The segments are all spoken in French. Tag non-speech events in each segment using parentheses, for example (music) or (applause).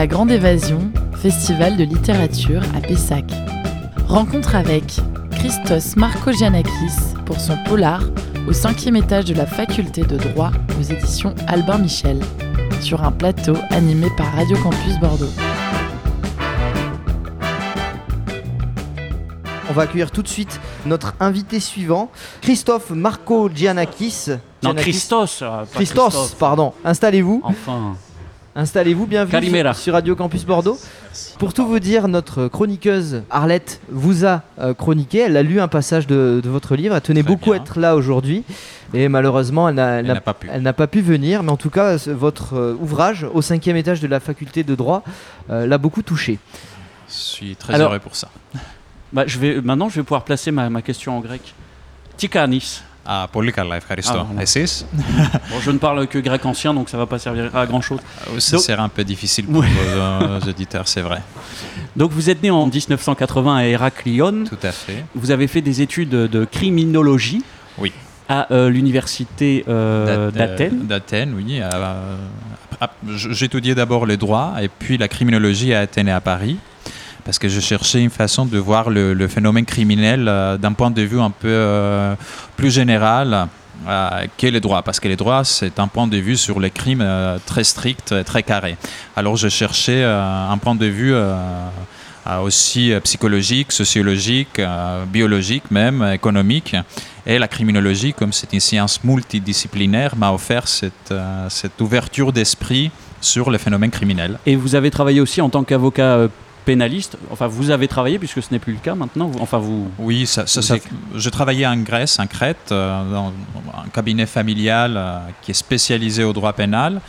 La Grande Évasion, festival de littérature à Pessac. Rencontre avec Christos Markogianakis pour son polar au cinquième étage de la faculté de droit aux éditions Albin Michel, sur un plateau animé par Radio Campus Bordeaux. On va accueillir tout de suite notre invité suivant, Christophe Marco Giannakis. Non, Giannakis. Christos. euh, pas Christos, Christophe. pardon. Installez-vous. Enfin. Installez-vous, bienvenue Calimera. sur, Radio Campus Bordeaux. Pour tout vous dire, notre chroniqueuse Arlette vous a euh, chroniqué. Elle a lu un passage de, de votre livre. Elle tenait Très beaucoup à être là aujourd'hui. Et malheureusement, elle n'a- pas pu. pas venir. Mais en tout cas, votre euh, ouvrage au cinquième étage de la faculté de droit euh, l'a beaucoup touché. Je suis très Alors- heureux pour ça. Bah, je vais, maintenant, je vais pouvoir placer ma, ma question en grec. Tikanis. Ah, πολύ καλά, ευχαριστώ. Ah, voilà. Εσείς? (laughs) Bon, je ne parle que grec ancien, donc ça va pas servir à grand chose. Ah, Ça Donc- sera un peu difficile pour Ouais. vos euh, (laughs) auditeurs, c'est vrai. Donc, vous êtes né en 1980 à Héraclion. Tout à fait. Vous avez fait des études de criminologie Oui. à euh, l'université euh, D'Ath- d'Athènes. D'Athènes, oui. euh, ah, j- J'étudiais d'abord le droit et puis la criminologie à Athènes et à Paris. Parce que je cherchais une façon de voir le, phénomène criminel euh, d'un point de vue un peu euh, plus général euh, qu'est le droit. Parce que le droit, c'est un point de vue sur les crimes euh, très strict, très carré. Alors je cherchais un point de vue aussi psychologique, sociologique, biologique même, économique. Et la criminologie, comme c'est une science multidisciplinaire, m'a offert cette, cette ouverture d'esprit sur le phénomène criminel. Et vous avez travaillé aussi en tant qu'avocat pénaliste. Enfin, vous avez travaillé puisque ce n'est plus le cas maintenant. Enfin, vous. Oui, ça, ça- ça- je travaillais en Grèce, en Crète, euh, dans un cabinet familial euh, qui est spécialisé au droit pénal.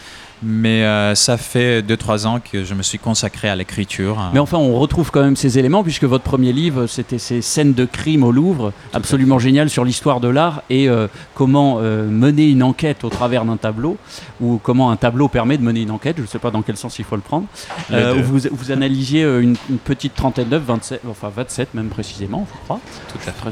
Mais euh, ça fait 2-3 ans que je me suis consacré à l'écriture. Mais enfin, on retrouve quand même ces éléments puisque votre premier livre, c'était ces scènes de crime au Louvre, absolument génial sur l'histoire de l'art et euh, comment euh, mener une enquête au travers d'un tableau ou comment un tableau permet de mener une enquête. Je ne sais pas dans quel sens il faut le prendre. Vous, vous analysiez une, une petite trentaine d'œuvres, 27, enfin 27 même précisément, je crois. Tout à fait. Très.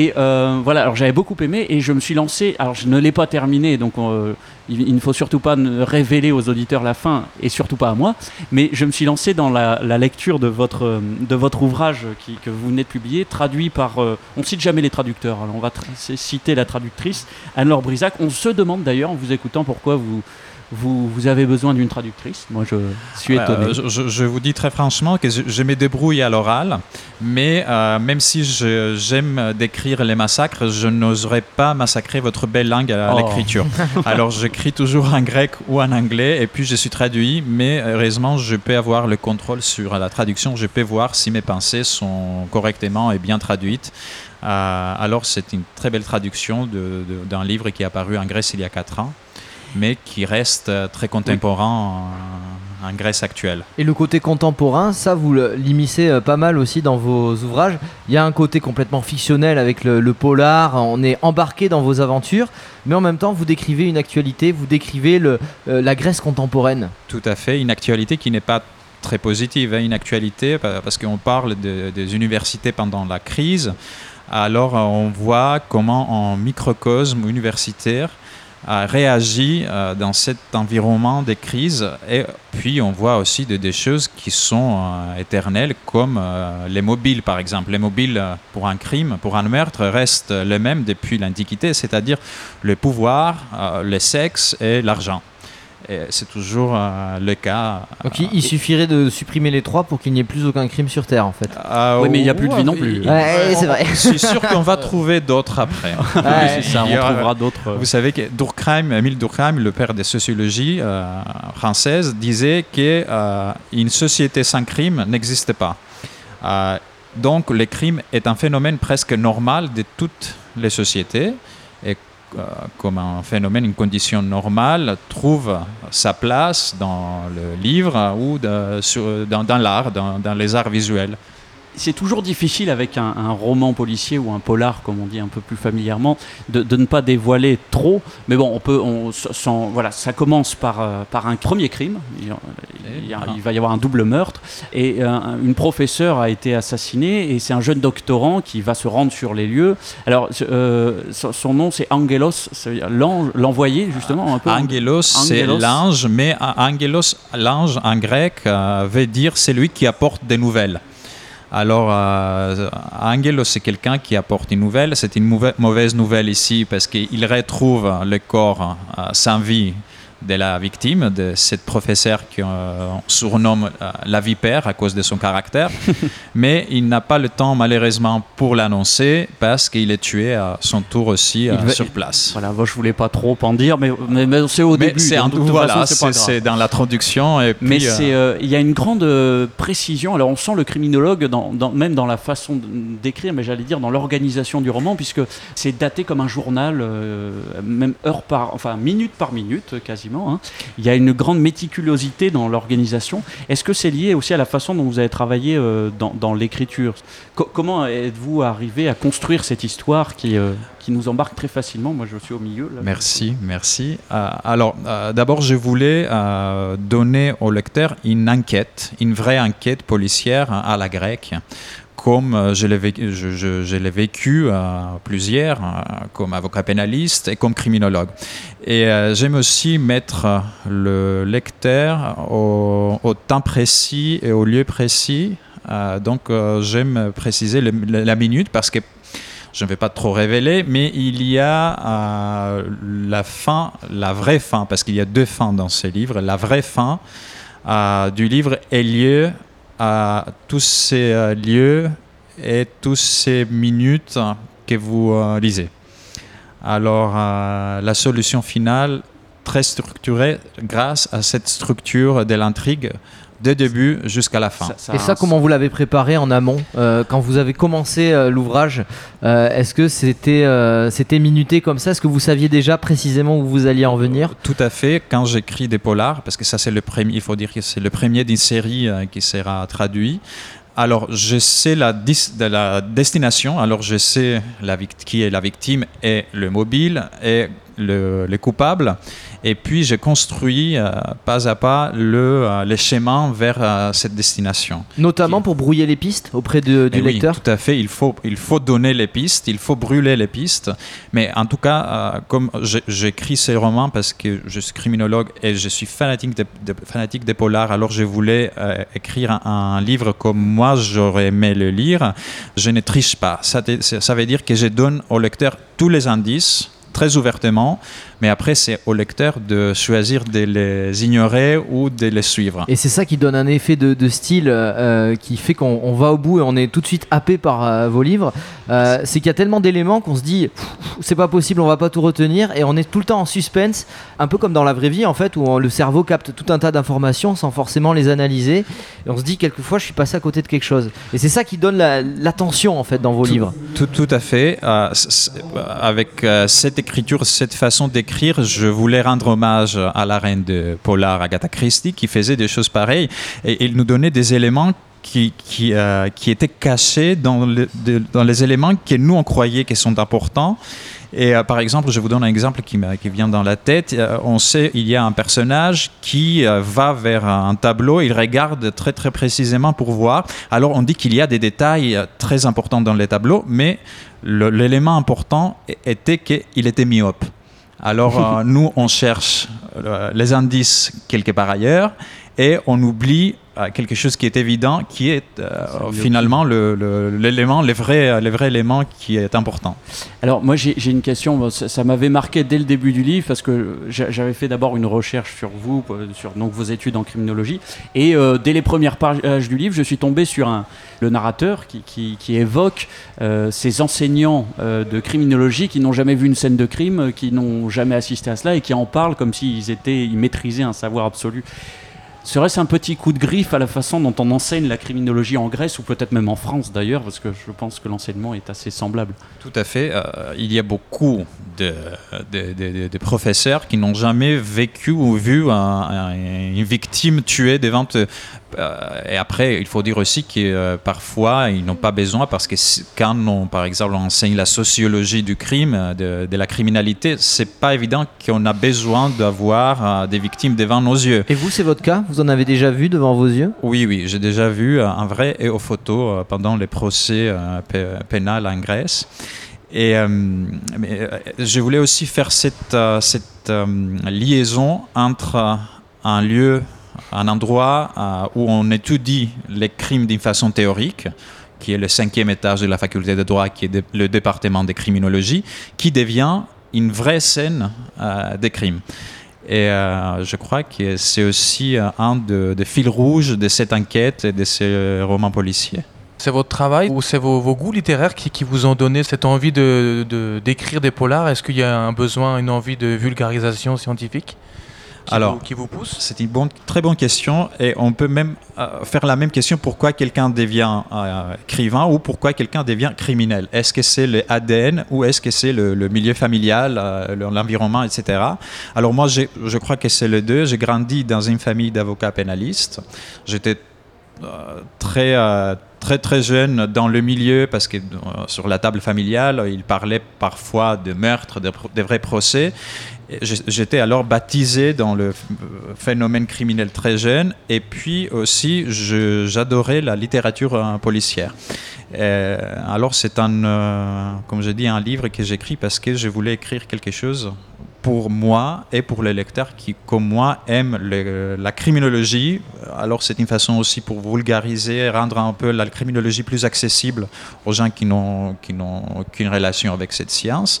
Et euh, voilà, alors j'avais beaucoup aimé et je me suis lancé. Alors je ne l'ai pas terminé, donc euh, il, il ne faut surtout pas ne révéler aux auditeurs la fin et surtout pas à moi. Mais je me suis lancé dans la, la lecture de votre, euh, de votre ouvrage qui, que vous venez de publier, traduit par. euh, on cite jamais les traducteurs, alors on va citer la traductrice Anne-Laure Brisac. On se demande d'ailleurs en vous écoutant pourquoi vous, vous, vous avez besoin d'une traductrice. Moi je suis étonné. Euh, je vous dis très franchement que je, je me débrouille à l'oral, mais euh, même si j'aime décrire les massacres, je n'oserais pas massacrer votre belle langue à, à Oh. l'écriture. (laughs) Alors j'écris toujours en grec ou en anglais, et puis je suis traduit, mais heureusement je peux avoir le contrôle sur la traduction, je peux voir si mes pensées sont correctement et bien traduites. Euh, alors c'est une très belle traduction d'un livre qui est apparu en Grèce il y a 4 ans, mais qui reste euh, très contemporain en Grèce actuelle. Et le côté contemporain, ça vous l'immiscez euh, pas mal aussi dans vos ouvrages. Il y a un côté complètement fictionnel avec le, le polar, on est embarqué dans vos aventures, mais en même temps vous décrivez une actualité, vous décrivez le, euh, la Grèce contemporaine. Tout à fait, une actualité qui n'est pas très positive, hein, une actualité pa- parce qu'on parle de- des universités pendant la crise. Alors euh, on voit comment un microcosme universitaire a réagi euh, dans cet environnement de crise et puis on voit aussi de- des choses qui sont euh, éternelles comme euh, les mobiles par exemple. Les mobiles pour un crime, pour un meurtre restent les mêmes depuis l'Antiquité, c'est-à-dire le pouvoir, le sexe et l'argent. Et c'est toujours euh, le cas. Donc il, il suffirait de supprimer les trois pour qu'il n'y ait plus aucun crime sur Terre en fait. Ah, Oui, mais il y a plus de vie non ouais, plus. il- Ouais, c'est vrai. Je suis sûr qu'on va trouver d'autres après. (laughs) C'est ça, on aura- trouvera d'autres. euh, Vous savez que Durkheim, Émile Durkheim, le père de sociologie euh, française, disait qu'une société sans crime n'existe pas. Euh, donc le crime est un phénomène presque normal de toutes les sociétés euh, comme un phénomène, une condition normale, trouve sa place dans le livre ou dans, l'art, dans les arts visuels. C'est toujours difficile avec un, roman policier ou un polar, comme on dit un peu plus familièrement, de, ne pas dévoiler trop. Mais bon, on peut, on, voilà, ça commence par, euh, par un premier crime. Il, il, va y avoir un double meurtre et euh, une professeure a été assassinée et c'est un jeune doctorant qui va se rendre sur les lieux. Alors, euh, son nom c'est Angelos, l'envoyé justement un peu. Angelos, c'est l'ange, mais Angelos, l'ange en grec veut dire c'est lui qui apporte des nouvelles. Alors, euh, Angelo, c'est quelqu'un qui apporte une nouvelle. C'est une mauvaise nouvelle ici parce qu'il retrouve le corps euh, sans vie de la victime, de cette professeure qu'on euh, surnomme euh, la vipère à cause de son caractère. (laughs) mais il n'a pas le temps, malheureusement, pour l'annoncer parce qu'il est tué à son tour aussi euh, sur place. Voilà, moi, je voulais pas trop en dire, mais, mais, c'est au début. C'est voilà, c'est dans la traduction. Et mais il y a une grande précision. Alors, on sent le criminologue, dans, même dans la façon d'écrire, mais j'allais dire dans l'organisation du roman, puisque c'est daté comme un journal, même heure par, enfin minute par minute, Hein. Il y a une grande méticulosité dans l'organisation. Est-ce que c'est lié aussi à la façon dont vous avez travaillé euh, dans, l'écriture? Comment êtes-vous arrivé à construire cette histoire qui, euh, nous embarque très facilement? Moi, je suis au milieu. merci, merci. Euh, alors, d'abord, je voulais donner au lecteur une enquête, une vraie enquête policière à la grecque comme euh, je l'ai vécu, je, l'ai vécu à plusieurs, euh, comme avocat pénaliste et comme criminologue. Et euh, j'aime aussi mettre le lecteur au, temps précis et au lieu précis. donc j'aime préciser la minute parce que je ne vais pas trop révéler, mais il y a la fin, la vraie fin, parce qu'il y a deux fins dans ce livre. La vraie fin du livre est lieu à tous ces euh, lieux et toutes ces minutes que vous euh, lisez. Alors, euh, la solution finale, très structurée, grâce à cette structure de l'intrigue, de début jusqu'à la fin. et ça, comment vous l'avez préparé en amont Quand vous avez commencé l'ouvrage, est-ce que c'était c'était minuté comme ça? Est-ce que vous saviez déjà précisément où vous alliez en venir? Tout à fait. Quand j'écris des polars, parce que ça c'est le premier, il faut dire que c'est le premier d'une série qui sera traduit. Alors, je sais la, de la destination, alors je sais la qui est la victime et le mobile et le, le coupable. Et puis, j'ai construit euh, pas à pas le, euh, les schémas vers euh, cette destination. Notamment pour brouiller les pistes auprès de, du eh lecteur oui, Tout à fait. Il faut, il faut donner les pistes, il faut brûler les pistes. Mais en tout cas, comme j'écris ces romans parce que je suis criminologue et je suis fanatique, de, fanatique des polars, alors je voulais écrire un, livre comme moi j'aurais aimé le lire. Je ne triche pas. Ça, ça veut dire que je donne au lecteur tous les indices très ouvertement, mais après c'est au lecteur de choisir de les ignorer ou de les suivre. Et c'est ça qui donne un effet de, style euh, qui fait qu'on va au bout et on est tout de suite happé par euh, vos livres. Euh, c'est qu'il y a tellement d'éléments qu'on se dit c'est pas possible, on va pas tout retenir et on est tout le temps en suspense, un peu comme dans la vraie vie en fait où le cerveau capte tout un tas d'informations sans forcément les analyser et on se dit quelquefois je suis passé à côté de quelque chose. Et c'est ça qui donne l'attention en fait dans vos livres. Tout, tout à fait. avec cette écriture, cette façon d'écrire, je voulais rendre hommage à la reine de Polar, Agatha Christie, qui faisait des choses pareilles. Et il nous donnait des éléments qui, qui, euh, qui, étaient cachés dans, dans, les éléments que nous, on croyait qui sont importants. Et euh, par exemple, je vous donne un exemple qui, qui vient dans la tête. Euh, on sait il y a un personnage qui va vers un tableau, il regarde très très précisément pour voir. Alors on dit qu'il y a des détails très importants dans les tableaux, mais l'élément important était qu'il était myope. Alors euh, nous, on cherche euh, les indices quelque part ailleurs et on oublie quelque chose qui est évident, qui est euh, finalement l'élément, le, les, vrais, les vrais éléments qui est important. Alors moi j'ai une question, ça, m'avait marqué dès le début du livre parce que j'avais fait d'abord une recherche sur vous, euh, sur donc, vos études en criminologie, et euh, dès les premières pages du livre, je suis tombé sur un, le narrateur qui, qui, qui évoque ces enseignants de criminologie qui n'ont jamais vu une scène de crime, qui n'ont jamais assisté à cela et qui en parlent comme s'ils étaient, ils maîtrisaient un savoir absolu Serait-ce un petit coup de griffe à la façon dont on enseigne la criminologie en Grèce ou peut-être même en France d'ailleurs, parce que je pense que l'enseignement est assez semblable Tout à fait. Euh, il y a beaucoup de, de, de- de professeurs qui n'ont jamais vécu ou vu un- un- une victime tuée devant eux. Euh, et après, il faut dire aussi que euh, parfois, ils n'ont pas besoin parce que quand on, par exemple, on enseigne la sociologie du crime, de, de la criminalité, c'est pas évident qu'on a besoin d'avoir euh, des victimes devant nos yeux. Et vous, c'est votre cas? Vous en avez déjà vu devant vos yeux? Oui, oui, j'ai déjà vu euh, en vrai et aux photos euh, pendant les procès euh, pé- pénals en Grèce. Et euh, euh, je voulais aussi faire cette, euh, cette euh, liaison entre euh, un lieu, un endroit euh, où on étudie les crimes d'une façon théorique, qui est le cinquième étage de la faculté de droit, qui est le département de criminologie, qui devient une vraie scène euh, des crimes. Et euh, je crois que c'est aussi euh, un de- des fils rouges de cette enquête et de ces romans policiers. C'est votre travail ou c'est vos, goûts littéraires qui, vous ont donné cette envie de de- d'écrire des polars? Est-ce qu'il y a un besoin, une envie de vulgarisation scientifique? Qui, Alors, vous, qui vous pousse C'est une bonne, très bonne question et on peut même euh, faire la même question pourquoi quelqu'un devient euh, écrivain ou pourquoi quelqu'un devient criminel? Est-ce que c'est le ADN ou est-ce que c'est le, le milieu familial, euh, le- l'environnement, etc. Alors moi, je crois que c'est les deux. J'ai grandi dans une famille d'avocats pénalistes. J'étais très, très, très jeune dans le milieu parce que euh, sur la table familiale, il parlait parfois de meurtres, de, vrais procès. J'étais alors baptisé dans le f- phénomène criminel très jeune et puis aussi j'adorais la littérature euh, policière. Euh, alors c'est un, euh, comme je dis, un livre que j'écris parce que je voulais écrire quelque chose pour moi et pour les lecteurs qui, comme moi, aiment le- la criminologie. Alors c'est une façon aussi pour vulgariser, rendre un peu la criminologie plus accessible aux gens qui n'ont qui n'ont aucune relation avec cette science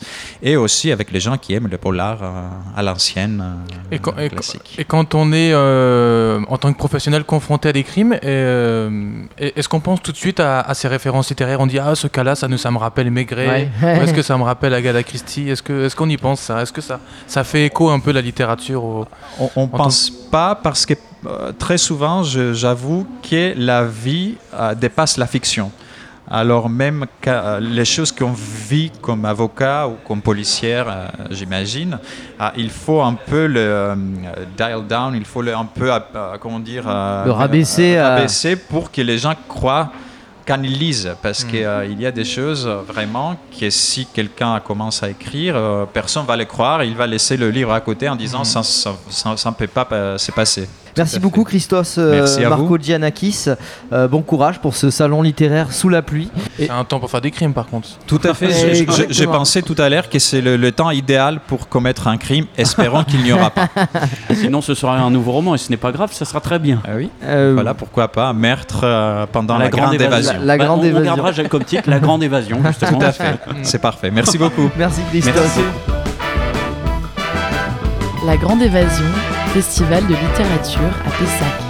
et aussi avec les gens qui aiment le polar euh, à l'ancienne, euh, Et quand, classique. et quand on est euh, en tant que professionnel confronté à des crimes, euh, est-ce qu'on pense tout de suite à, à ces références littéraires? On dit ah ce cas-là, ça, nous- ça me rappelle Maigret. Ouais. Ou Est-ce que ça me rappelle Agatha Christie? Est-ce que est-ce qu'on y pense ça? Est-ce que ça ça fait écho un peu la littérature au- On ne pense pas parce que euh, très souvent, j'avoue que la vie euh, dépasse la fiction. Alors même que, euh, les choses qu'on vit comme avocat ou comme policière, euh, j'imagine, euh, il faut un peu le euh, dial down, il faut le, un peu, euh, comment dire, euh, Le rabaisser pour que les gens croient quand ils lisent, parce qu'il y a des choses euh, vraiment que si quelqu'un commence à écrire, euh, personne va le croire, il va laisser le livre à côté en disant ça, ça, ne peut pas euh, se passer. Merci beaucoup Christos euh, Marco. Giannakis. Euh, bon courage pour ce salon littéraire sous la pluie. C'est un temps pour faire des crimes par contre. Tout à fait. J'ai pensé tout à l'heure que c'est le, le temps idéal pour commettre un crime. Espérons qu'il n'y aura pas. (laughs) Sinon, ce sera un nouveau roman et ce n'est pas grave, ça sera très bien. Ah oui. Euh, Voilà, pourquoi pas. Meurtre euh, pendant la, grande, évasion. La- la grande on, évasion. On gardera Jacques comme titre La Grande Évasion, justement. (laughs) Tout à fait. C'est parfait. Merci beaucoup. Merci Christos. Merci. La Grande Évasion, festival de littérature à Pessac.